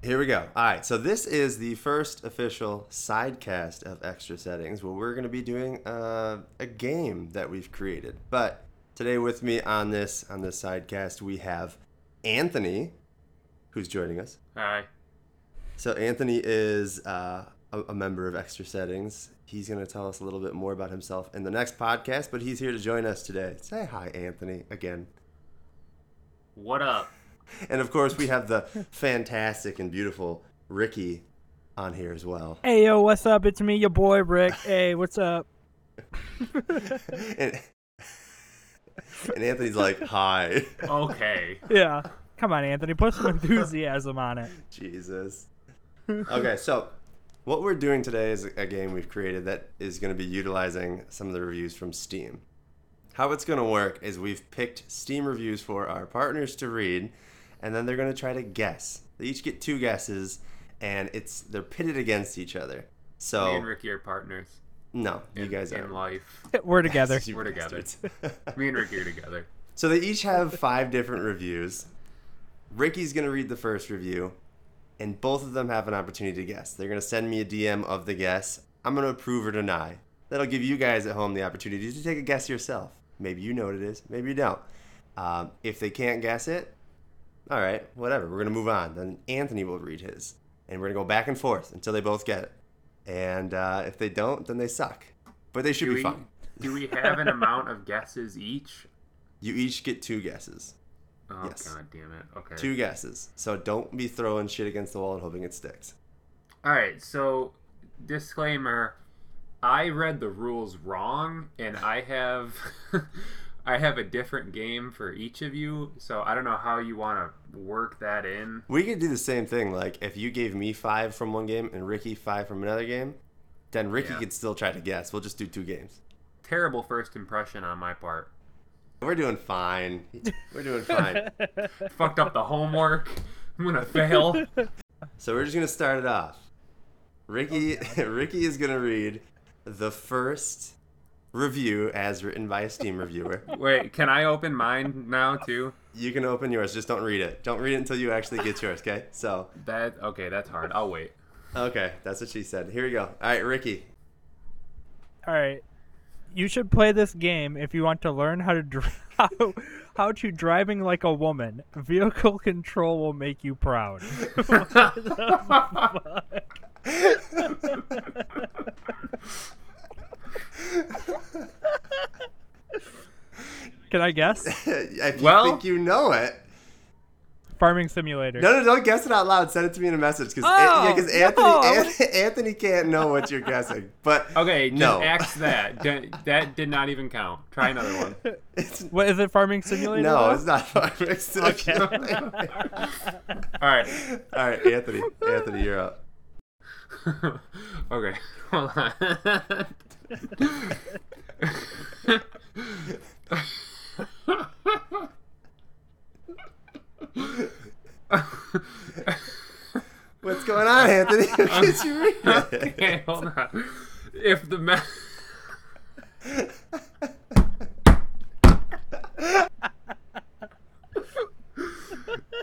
Here we go. All right, so this is the first official sidecast of Extra Settings where we're going to be doing uh, a game that we've created. But today with me on this on this sidecast we have Anthony, who's joining us. Hi. So Anthony is uh, a, a member of Extra Settings. He's going to tell us a little bit more about himself in the next podcast, but he's here to join us today. Say hi, Anthony, again. What up? And of course, we have the fantastic and beautiful Ricky on here as well. Hey yo, what's up? It's me, your boy Rick. Hey, what's up? and, and Anthony's like, hi. Okay. Yeah. Come on, Anthony, put some enthusiasm on it. Jesus. Okay, so what we're doing today is a game we've created that is going to be utilizing some of the reviews from Steam. How it's going to work is we've picked Steam reviews for our partners to read, and then they're going to try to guess. They each get two guesses, and it's they're pitted against each other. So Me So and Ricky are partners. no, you guys in are in life. We're together. You We're together. Me and Ricky are together. So they each have five different reviews. Ricky's gonna read the first review, and both of them have an opportunity to guess. They're gonna send me a DM of the guess. I'm gonna approve or deny. That'll give you guys at home the opportunity to take a guess yourself. Maybe you know what it is, maybe you don't. Um, if they can't guess it, all right, whatever. We're gonna move on. Then Anthony will read his, and we're gonna go back and forth until they both get it. And uh, if they don't, then they suck. But they should Do be we, fine. do we have an amount of guesses each? You each get two guesses. Oh Yes. god damn it. Okay. Two guesses. So don't be throwing shit against the wall and hoping it sticks. Alright, so disclaimer. I read the rules wrong and I have I have a different game for each of you, so I don't know how you want to work that in. We could do the same thing. Like if you gave me five from one game and Ricky five from another game, then Ricky Yeah. could still try to guess. We'll just do two games. Terrible first impression on my part. We're doing fine. We're doing fine. Fucked up the homework. I'm gonna fail. so we're just gonna start it off. Ricky Ricky is gonna read the first review as written by a Steam reviewer. Wait, can I open mine now too? You can open yours, just don't read it. Don't read it until you actually get yours, okay? So That okay, that's hard. I'll wait. okay, that's what she said. Here we go. Alright, Ricky. All right. You should play this game if you want to learn how to dr- how, how to driving like a woman. Vehicle control will make you proud. What the fuck? Can I guess? if you Well- think you know it. Farming Simulator. No, no, don't guess it out loud. Send it to me in a message because Oh, yeah, 'cause no, Anthony, I An- Anthony can't know what you're guessing. But Okay, No. axe that. D- that did not even count. Try another one. it's, What is it? Farming Simulator? no, though? it's not farming simulator. All right. All right, Anthony. Anthony, you're up. okay. Hold on. What's going on, Anthony? Okay, hold on. If the men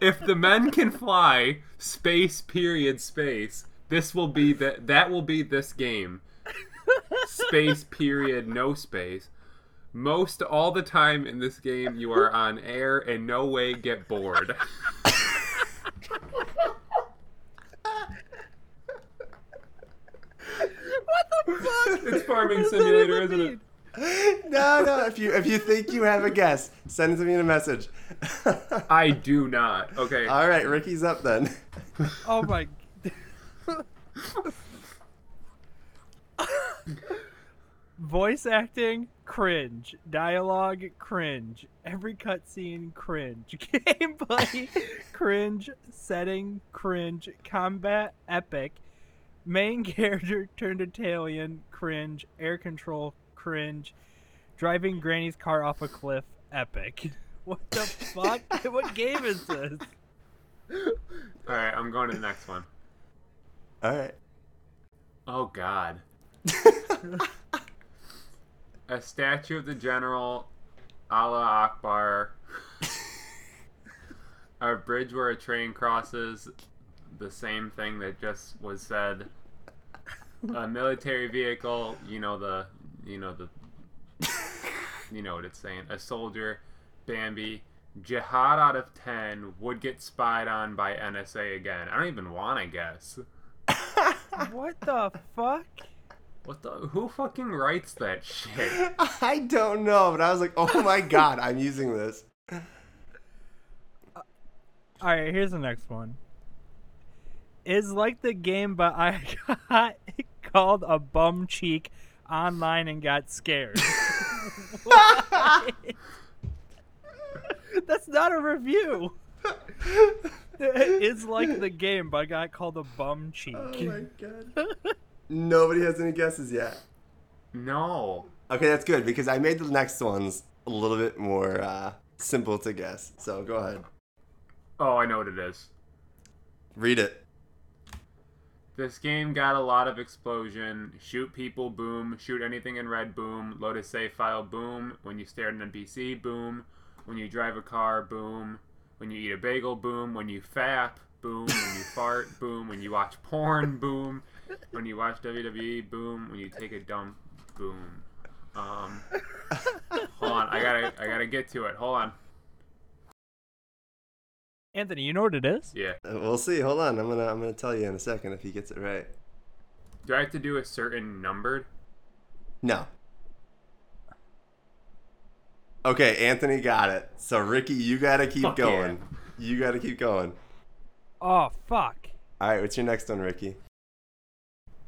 If the men can fly, space period space, this will be the that will be this game. Space period no space. Most all the time in this game you are on air and no way get bored. What the fuck it's farming simulator, isn't it? No, no. If you if you think you have a guess, send it to me in a message. I do not. Okay. All right, Ricky's up then. Oh my. Voice acting, cringe. Dialogue, cringe. Every cutscene, cringe. Gameplay, cringe. Setting, cringe. Combat, epic. Main character turned Italian, cringe. Air control, cringe. Driving Granny's car off a cliff, epic. What the fuck? what game is this? All right, I'm going to the next one. All right. Oh God. A statue of the general, Allah Akbar. a bridge where a train crosses. the same thing that just was said. A military vehicle, you know the, you know the, you know what it's saying. A soldier, Bambi, jihad out of ten would get spied on by NSA again. I don't even want to guess. What the fuck? What the? Who fucking writes that shit? I don't know, but I was like, oh my god, I'm using this. Uh, All right, here's the next one. Is like the game, but I got called a bum cheek online and got scared. That's not a review. It's like the game, but I got called a bum cheek. Oh my god. Nobody has any guesses yet. No. Okay, that's good because I made the next ones a little bit more uh, simple to guess. So go ahead. Oh, I know what it is. Read it. This game got a lot of explosion. Shoot people, boom. Shoot anything in red, boom. Load a save file, boom. When you stare at an NPC, boom. When you drive a car, boom. When you eat a bagel, boom. When you fap, boom. When you fart, boom. When you watch porn, boom. When you watch WWE, boom. When you take a dump, boom. Um, hold on, I gotta, I gotta get to it. Hold on. Anthony, you know what it is? Yeah. Uh, We'll see. Hold on. I'm gonna I'm gonna tell you in a second if he gets it right. Do I have to do a certain numbered? No. Okay, Anthony got it. So Ricky, you gotta keep Fuck going. You gotta keep going. Oh fuck! All right, what's your next one, Ricky?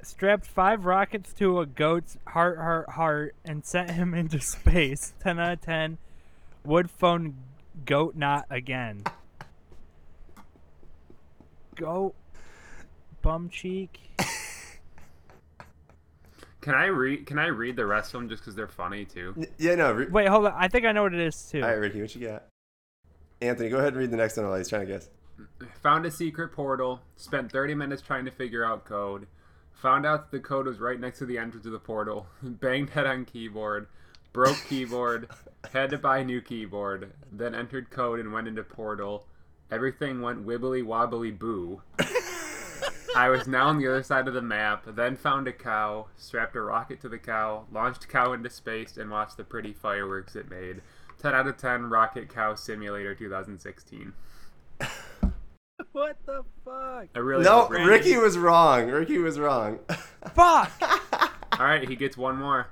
Strapped five rockets to a goat's heart, heart, heart, and sent him into space. Ten out of ten. Would phone goat not again. Goat, bum cheek. Can I read? Can I read the rest of them just because they're funny too? Yeah, no. Ri- Wait, hold on. I think I know what it is too. All right, Ricky, what you got? Anthony, go ahead and read the next one while he's trying to guess. Found a secret portal. Spent 30 minutes trying to figure out code. Found out that the code was right next to the entrance of the portal. Banged head on keyboard. Broke keyboard. had to buy a new keyboard. Then entered code and went into portal. Everything went wibbly wobbly boo. I was now on the other side of the map. Then found a cow. Strapped a rocket to the cow. Launched cow into space and watched the pretty fireworks it made. 10 out of 10 Rocket Cow Simulator 2016. What the fuck? I really No, Ricky was wrong. Ricky was wrong. Fuck! All right, he gets one more.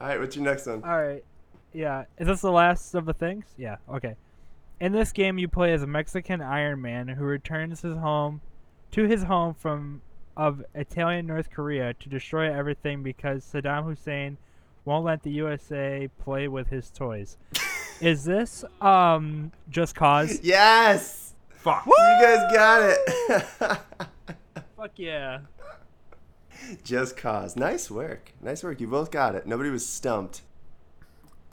All right, what's your next one? All right. Yeah. Is this the last of the things? Yeah. Okay. In this game, you play as a Mexican Iron Man who returns his home to his home from of Italian North Korea to destroy everything because Saddam Hussein won't let the USA play with his toys. Is this um just cause? Yes, Fuck. you guys got it. Fuck yeah. Just cause. Nice work. Nice work. You both got it. Nobody was stumped.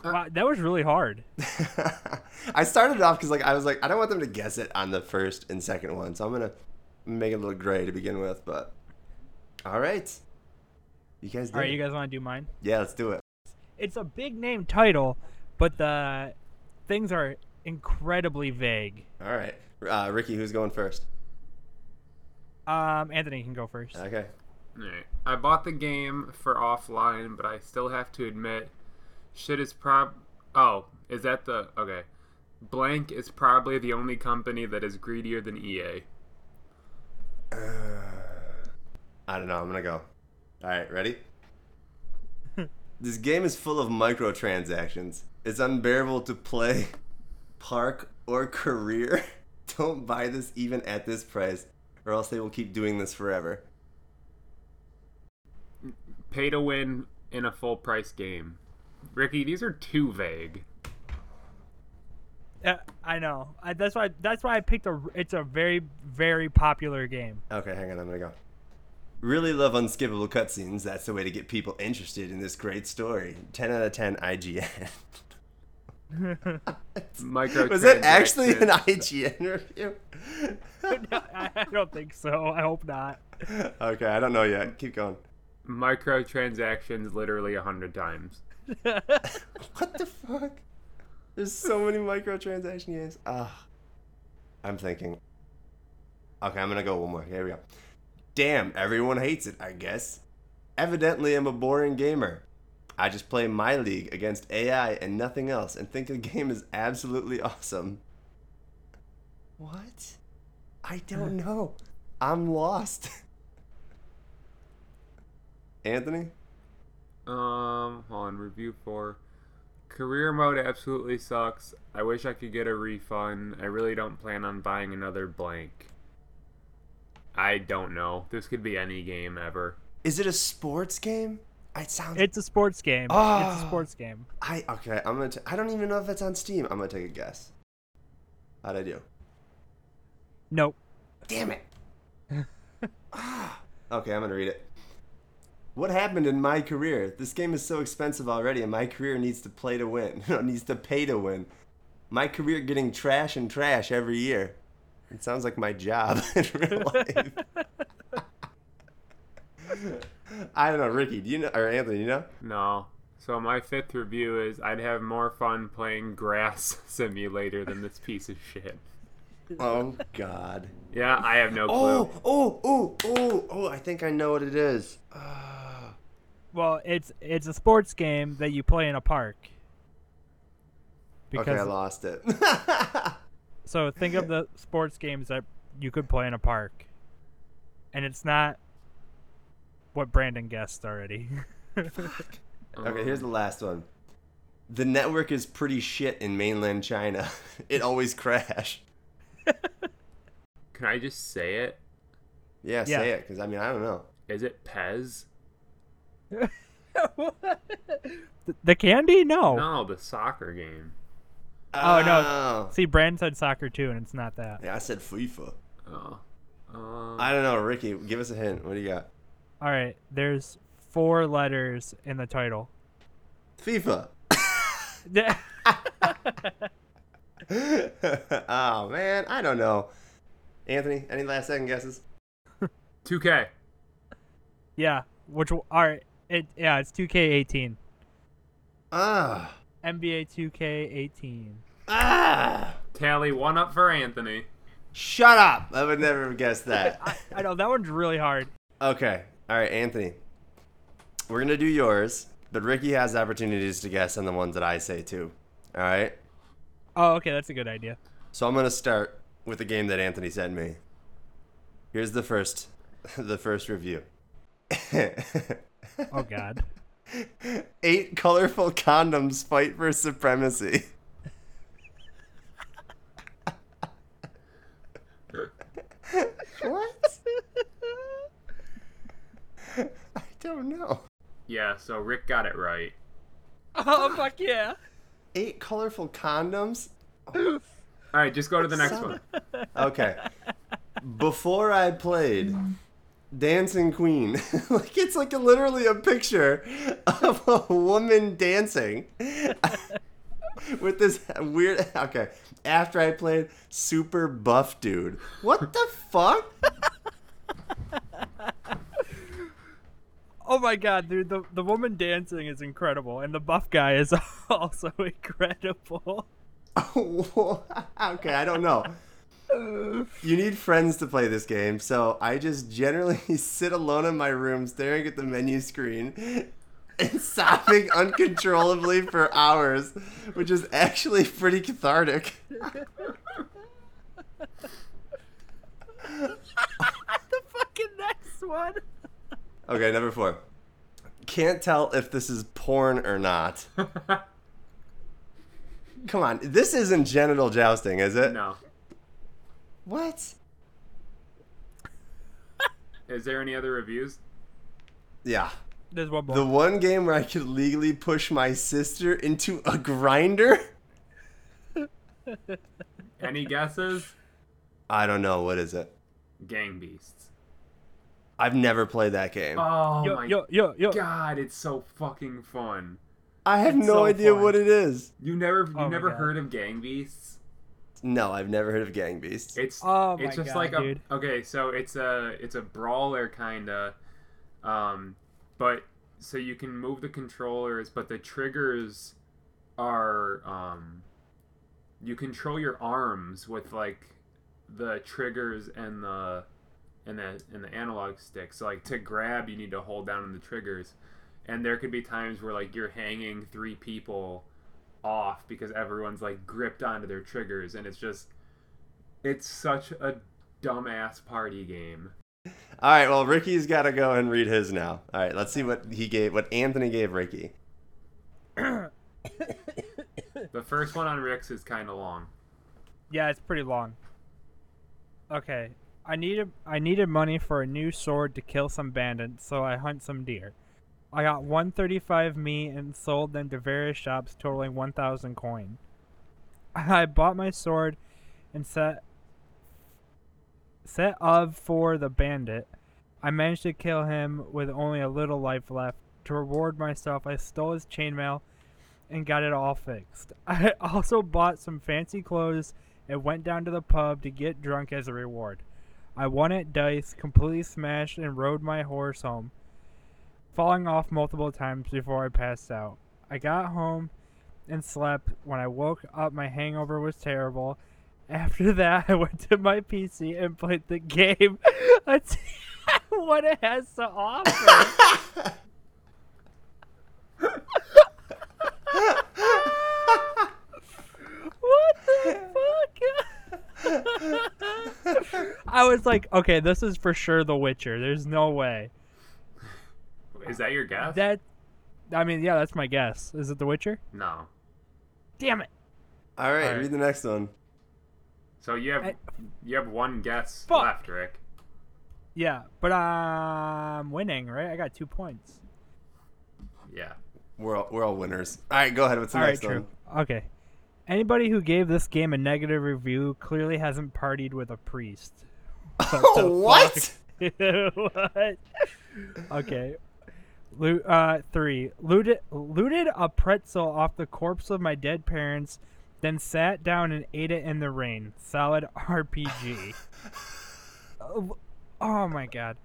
Wow, that was really hard. I started off because like I was like I don't want them to guess it on the first and second one, so I'm gonna make it a little gray to begin with. But all right, you guys did. All right, it. you guys want to do mine? yeah, let's do it. It's a big name title, but the things are incredibly vague. All right, uh, Ricky, who's going first? Um, Anthony can go first. Okay. Alright. I bought the game for offline, but I still have to admit, shit is prob. Oh, is that the okay? Blank is probably the only company that is greedier than EA. I don't know. I'm gonna go. All right, ready? this game is full of microtransactions. It's unbearable to play, park, or career. Don't buy this even at this price, or else they will keep doing this forever. Pay to win in a full price game. Ricky, these are too vague. Uh, I know. I, that's why. That's why I picked a. It's a very, very popular game. Okay, hang on. I'm gonna go. Really love unskippable cutscenes. That's the way to get people interested in this great story. 10 out of 10 IGN. Micro Was that actually an IGN review? I I don't think so. I hope not. okay, I don't know yet. Keep going. microtransactions literally a hundred times? What the fuck? There's so many microtransaction games. Ah, I'm thinking. Okay, I'm gonna go one more. Here we go. Damn, everyone hates it, I guess. Evidently, I'm a boring gamer. I just play my league against AI and nothing else and think the game is absolutely awesome. What? I don't know. I'm lost. Anthony? Um, hold on. Review for career mode absolutely sucks. I wish I could get a refund. I really don't plan on buying another blank. I don't know. This could be any game ever. Is it a sports game? It sounds. It's a sports game. It's Ah. a sports game. I okay. I'm gonna. T- I don't even know if it's on Steam. I'm gonna take a guess. How'd I do? Nope. Damn it. Ah. okay, I'm gonna read it. What happened in my career? This game is so expensive already, and my career needs to play to win. No, needs to pay to win. My career getting trash and trash every year. It sounds like my job in real life. I don't know, Ricky. Do you know or Anthony? You know? No. So my fifth review is I'd have more fun playing Grass Simulator than this piece of shit. Oh God. Yeah, I have no clue. Oh, oh, oh, oh, oh! I think I know what it is. Ah. Well, it's it's a sports game that you play in a park. Because okay, I lost it. so think of the sports games that you could play in a park, and it's not what Brandon guessed already. okay, here's the last one. The network is pretty shit in mainland China. It always crash. Can I just say it? Yeah, Yeah. say it, because I mean I don't know. Is it Pez? the, the candy? No. No, the soccer game. Oh, no. Oh. See, Brandon said soccer too, and it's not that. Yeah, I said FIFA. Oh. Um, I don't know, Ricky. Give us a hint. What do you got? All right, there's four letters in the title. FIFA. oh man, I don't know. Anthony, any last second guesses? 2K. yeah, which will- all right, it yeah, it's 2K18. Ah. NBA 2K18. Ah. Tally one up for Anthony. Shut up! I would never have guessed that. I, I know that one's really hard. Okay. All right, Anthony. We're gonna do yours, but Ricky has opportunities to guess on the ones that I say too. All right. Oh, okay, that's a good idea. So I'm gonna start with the game that Anthony sent me. Here's the first, the first review. Oh God. Eight colorful condoms fight for supremacy. what? I don't know. Yeah, so Rick got it right. oh fuck yeah. Eight colorful condoms? All right, just go to the next one. Okay. Before I played Dancing Queen, like it's like a, literally a picture of a woman dancing with this weird. Okay. After I played Super Buff Dude. What the fuck? Oh my God, dude, the the woman dancing is incredible, and the buff guy is also incredible. okay, I don't know. You need friends to play this game, so I just generally sit alone in my room staring at the menu screen and sobbing uncontrollably for hours, which is actually pretty cathartic. the fucking next one. Okay, number four. Can't tell if this is porn or not. Come on, this isn't genital jousting, is it? no. What? Is there any other reviews? Yeah. There's one more. The one game where I could legally push my sister into a grinder? Any guesses? I don't know. What is it? Gang Beasts. I've never played that game. Oh yo, my yo, yo, yo. god, it's so fucking fun. I have it's no so idea fun. what it is. You never you Oh never heard of Gang Beasts? No, I've never heard of Gang Beasts. It's Oh it's just God, like a dude. okay, so it's a it's a brawler kinda, um, but so you can move the controllers, but the triggers are um, you control your arms with like the triggers and the and the and the analog stick. So like to grab, you need to hold down on the triggers, and there could be times where like you're hanging three people off because everyone's like gripped onto their triggers, and it's just it's such a dumbass party game. All right, well, Ricky's got to go and read his now. All right, let's see what he gave, what Anthony gave Ricky. The first one on Rick's is kind of long. Yeah, it's pretty long. Okay, I needed I needed money for a new sword to kill some bandits, so I hunt some deer. I got 135 meat and sold them to various shops, totaling 1,000 coin. I bought my sword and set set of for the bandit. I managed to kill him with only a little life left. To reward myself, I stole his chainmail and got it all fixed. I also bought some fancy clothes and went down to the pub to get drunk as a reward. I won at dice, completely smashed, and rode my horse home, falling off multiple times before I passed out. I got home and slept. When I woke up, my hangover was terrible. After that, I went to my PC and played the game. See what it has to offer. what the fuck? I was like, okay, this is for sure The Witcher. There's no way. Is that your guess? That, I mean, yeah, that's my guess. Is it The Witcher? no. Damn it! All right, All right. read the next one. So you have I- you have one guess Fuck. left, Rick. Yeah, but I'm winning, right? I got two points. Yeah. We're all, we're all winners. All right, go ahead. What's the All right, next true. one? Okay. Anybody who gave this game a negative review clearly hasn't partied with a priest. What the what? what? Okay. Lo- uh, three. Looted, looted a pretzel off the corpse of my dead parents, then sat down and ate it in the rain. Solid RPG. oh, oh my god.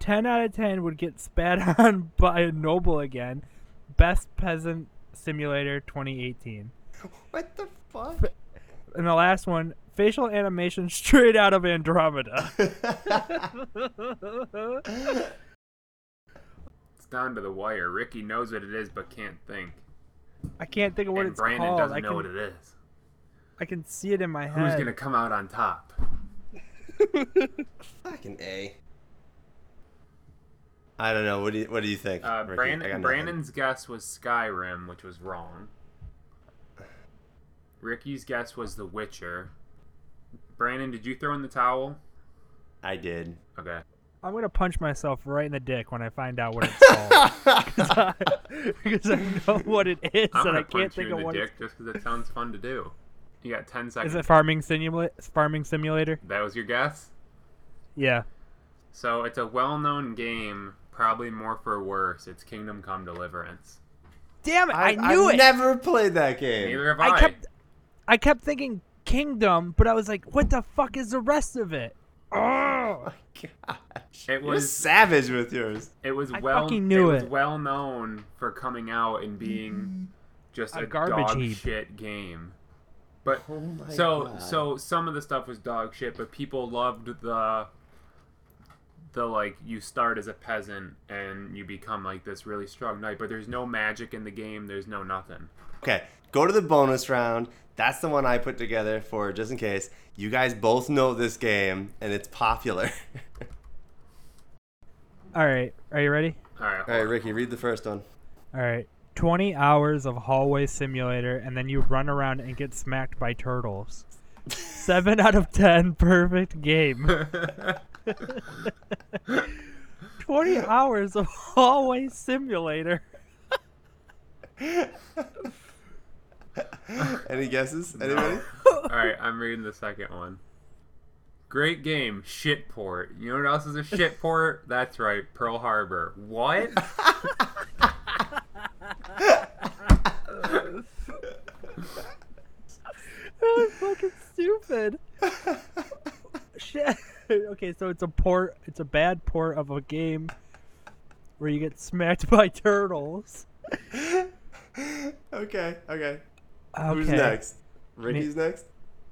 10 out of 10 would get spat on by a noble again. Best Peasant Simulator 2018. What the fuck? And the last one, facial animation straight out of Andromeda. It's down to the wire. Ricky knows what it is but can't think. I can't think of what and it's Brandon called. doesn't I know can, what it is. I can see it in my Who's head. Who's gonna come out on top? Fucking A. I don't know. What do you What do you think? Uh, Ricky? Brandon. Brandon's guess was Skyrim, which was wrong. Ricky's guess was The Witcher. Brandon, did you throw in the towel? I did. Okay. I'm gonna punch myself right in the dick when I find out what it's called because I know what it is I'm and gonna I can't punch think you of in the what dick just because it sounds fun to do. You got ten seconds. Is it farming simulator? Farming simulator? that was your guess. Yeah. So it's a well-known game, probably more for worse. It's Kingdom Come Deliverance. Damn it! I, knew I've it. Never played that game. Neither have I. I kept, I kept thinking Kingdom, but I was like, what the fuck is the rest of it? Oh, my Gosh, It You're was- savage with yours. It was I well. fucking knew was it. well known for coming out and being mm-hmm. just A a, garbage dog heap. shit game. But Oh my so God. so some of the stuff was dog shit, but people loved the the like you start as a peasant and you become like this really strong knight, but there's no magic in the game. There's no nothing. Okay, go to the bonus round. That's the one I put together for just in case. You guys both know this game and it's popular. all right. Are you ready? All right. All right, Ricky, read the first one. All right. 20 hours of hallway simulator, and then you run around and get smacked by turtles. 7 out of 10, perfect game. 20 hours of hallway simulator. Any guesses? Anybody? All right, I'm reading the second one. Great game, shit port. You know what else is a shit port? That's right, Pearl Harbor. What? That was fucking stupid. Shit. Okay, so it's a port. It's a bad port of a game where you get smacked by turtles. okay, okay. Okay. Who's next? Ricky's next?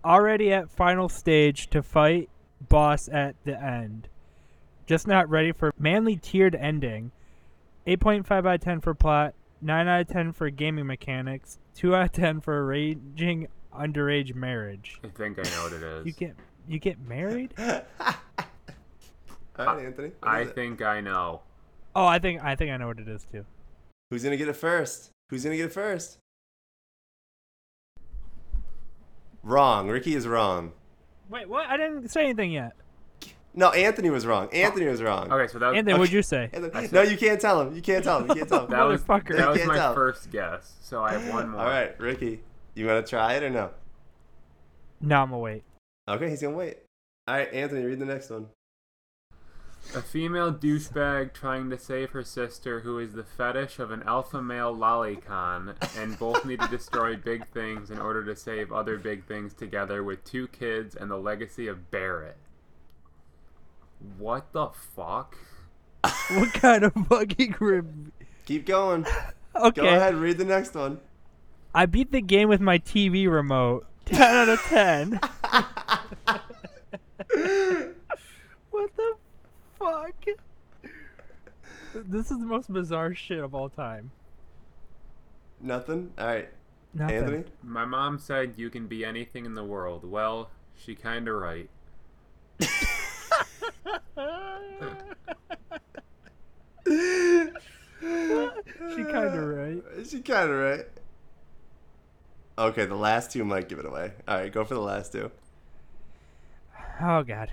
already at final stage to fight boss at the end. Just not ready for manly tiered ending. 8.5 out of 10 for plot, 9 out of 10 for gaming mechanics, 2 out of 10 for arranging underage marriage. I think I know what it is. You get you get married? All right, Anthony. what I is it? think I know. Oh, I think I think I know what it is too. Who's gonna get it first? Who's gonna get it first? Wrong. Ricky is wrong. Wait, what? I didn't say anything yet. No, Anthony was wrong. Anthony was wrong. Okay, so that was, Anthony, what'd you say? Anthony- no, you can't tell him. You can't tell him. You can't tell him. that was, Motherfucker. that was my tell. first guess. So I have one more. All right, Ricky, you want to try it or no? No, I'm gonna wait. Okay, he's gonna wait. All right, Anthony, read the next one. A female douchebag trying to save her sister, who is the fetish of an alpha male lolicon, and both need to destroy big things in order to save other big things together with two kids and the legacy of Barrett. What the fuck? what kind of fucking rib? Keep going. Okay. Go ahead, read the next one. I beat the game with my TV remote. 10 out of 10. what the fuck? This is the most bizarre shit of all time. Nothing. All right, Nothing. Anthony. My mom said you can be anything in the world. Well, she kinda right. she kind of right. She kind of right. Okay, the last two might give it away. All right, go for the last two. Oh god.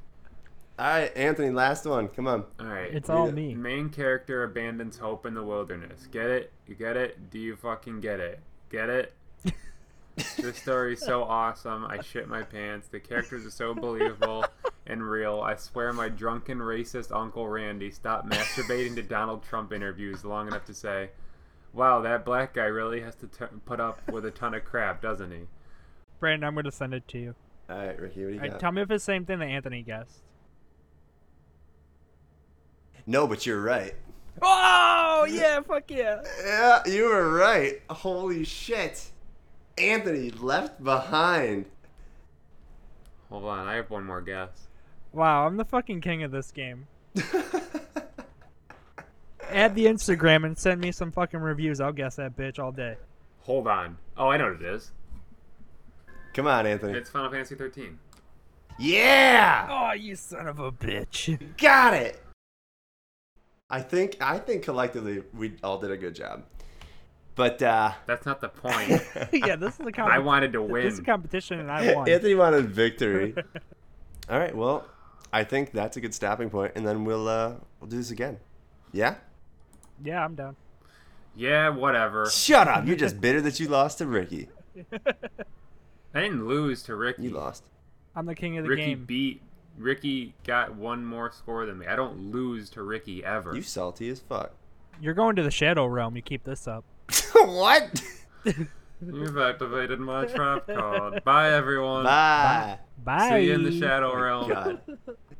All right, Anthony, last one. Come on. All right. It's all me. Main character abandons hope in the wilderness. Get it? You get it? Do you fucking get it? Get it? this story is so awesome. I shit my pants. The characters are so believable and real. I swear my drunken racist Uncle Randy stopped masturbating to Donald Trump interviews long enough to say, Wow, that black guy really has to t- put up with a ton of crap, doesn't he? Brandon, I'm going to send it to you. All right, Ricky, what do you Alright, got? tell me if it's the same thing that Anthony guessed. No, but you're right. Oh, yeah, fuck yeah. Yeah, you were right. Holy shit. Anthony left behind. Hold on, I have one more guess. Wow, I'm the fucking king of this game. Add the Instagram and send me some fucking reviews. I'll guess that bitch all day. Hold on. Oh, I know what it is. Come on, Anthony. It's Final Fantasy 13. Yeah! Oh, you son of a bitch. Got it. I think I think collectively we all did a good job. But uh That's not the point. yeah, this is a competition. I wanted to win. This is a competition, and I won. Anthony wanted victory. all right, well, I think that's a good stopping point and then we'll uh we'll do this again. Yeah? yeah, I'm down. Yeah, whatever. Shut up. You're just bitter that you lost to Ricky. I didn't lose to Ricky. You lost. I'm the king of the Ricky game. beat. Ricky got one more score than me. I don't lose to Ricky ever. You salty as fuck. You're going to the Shadow Realm. You keep this up. what? You've activated my trap card. Bye, everyone. Bye. Bye. See you in the Shadow oh Realm. God.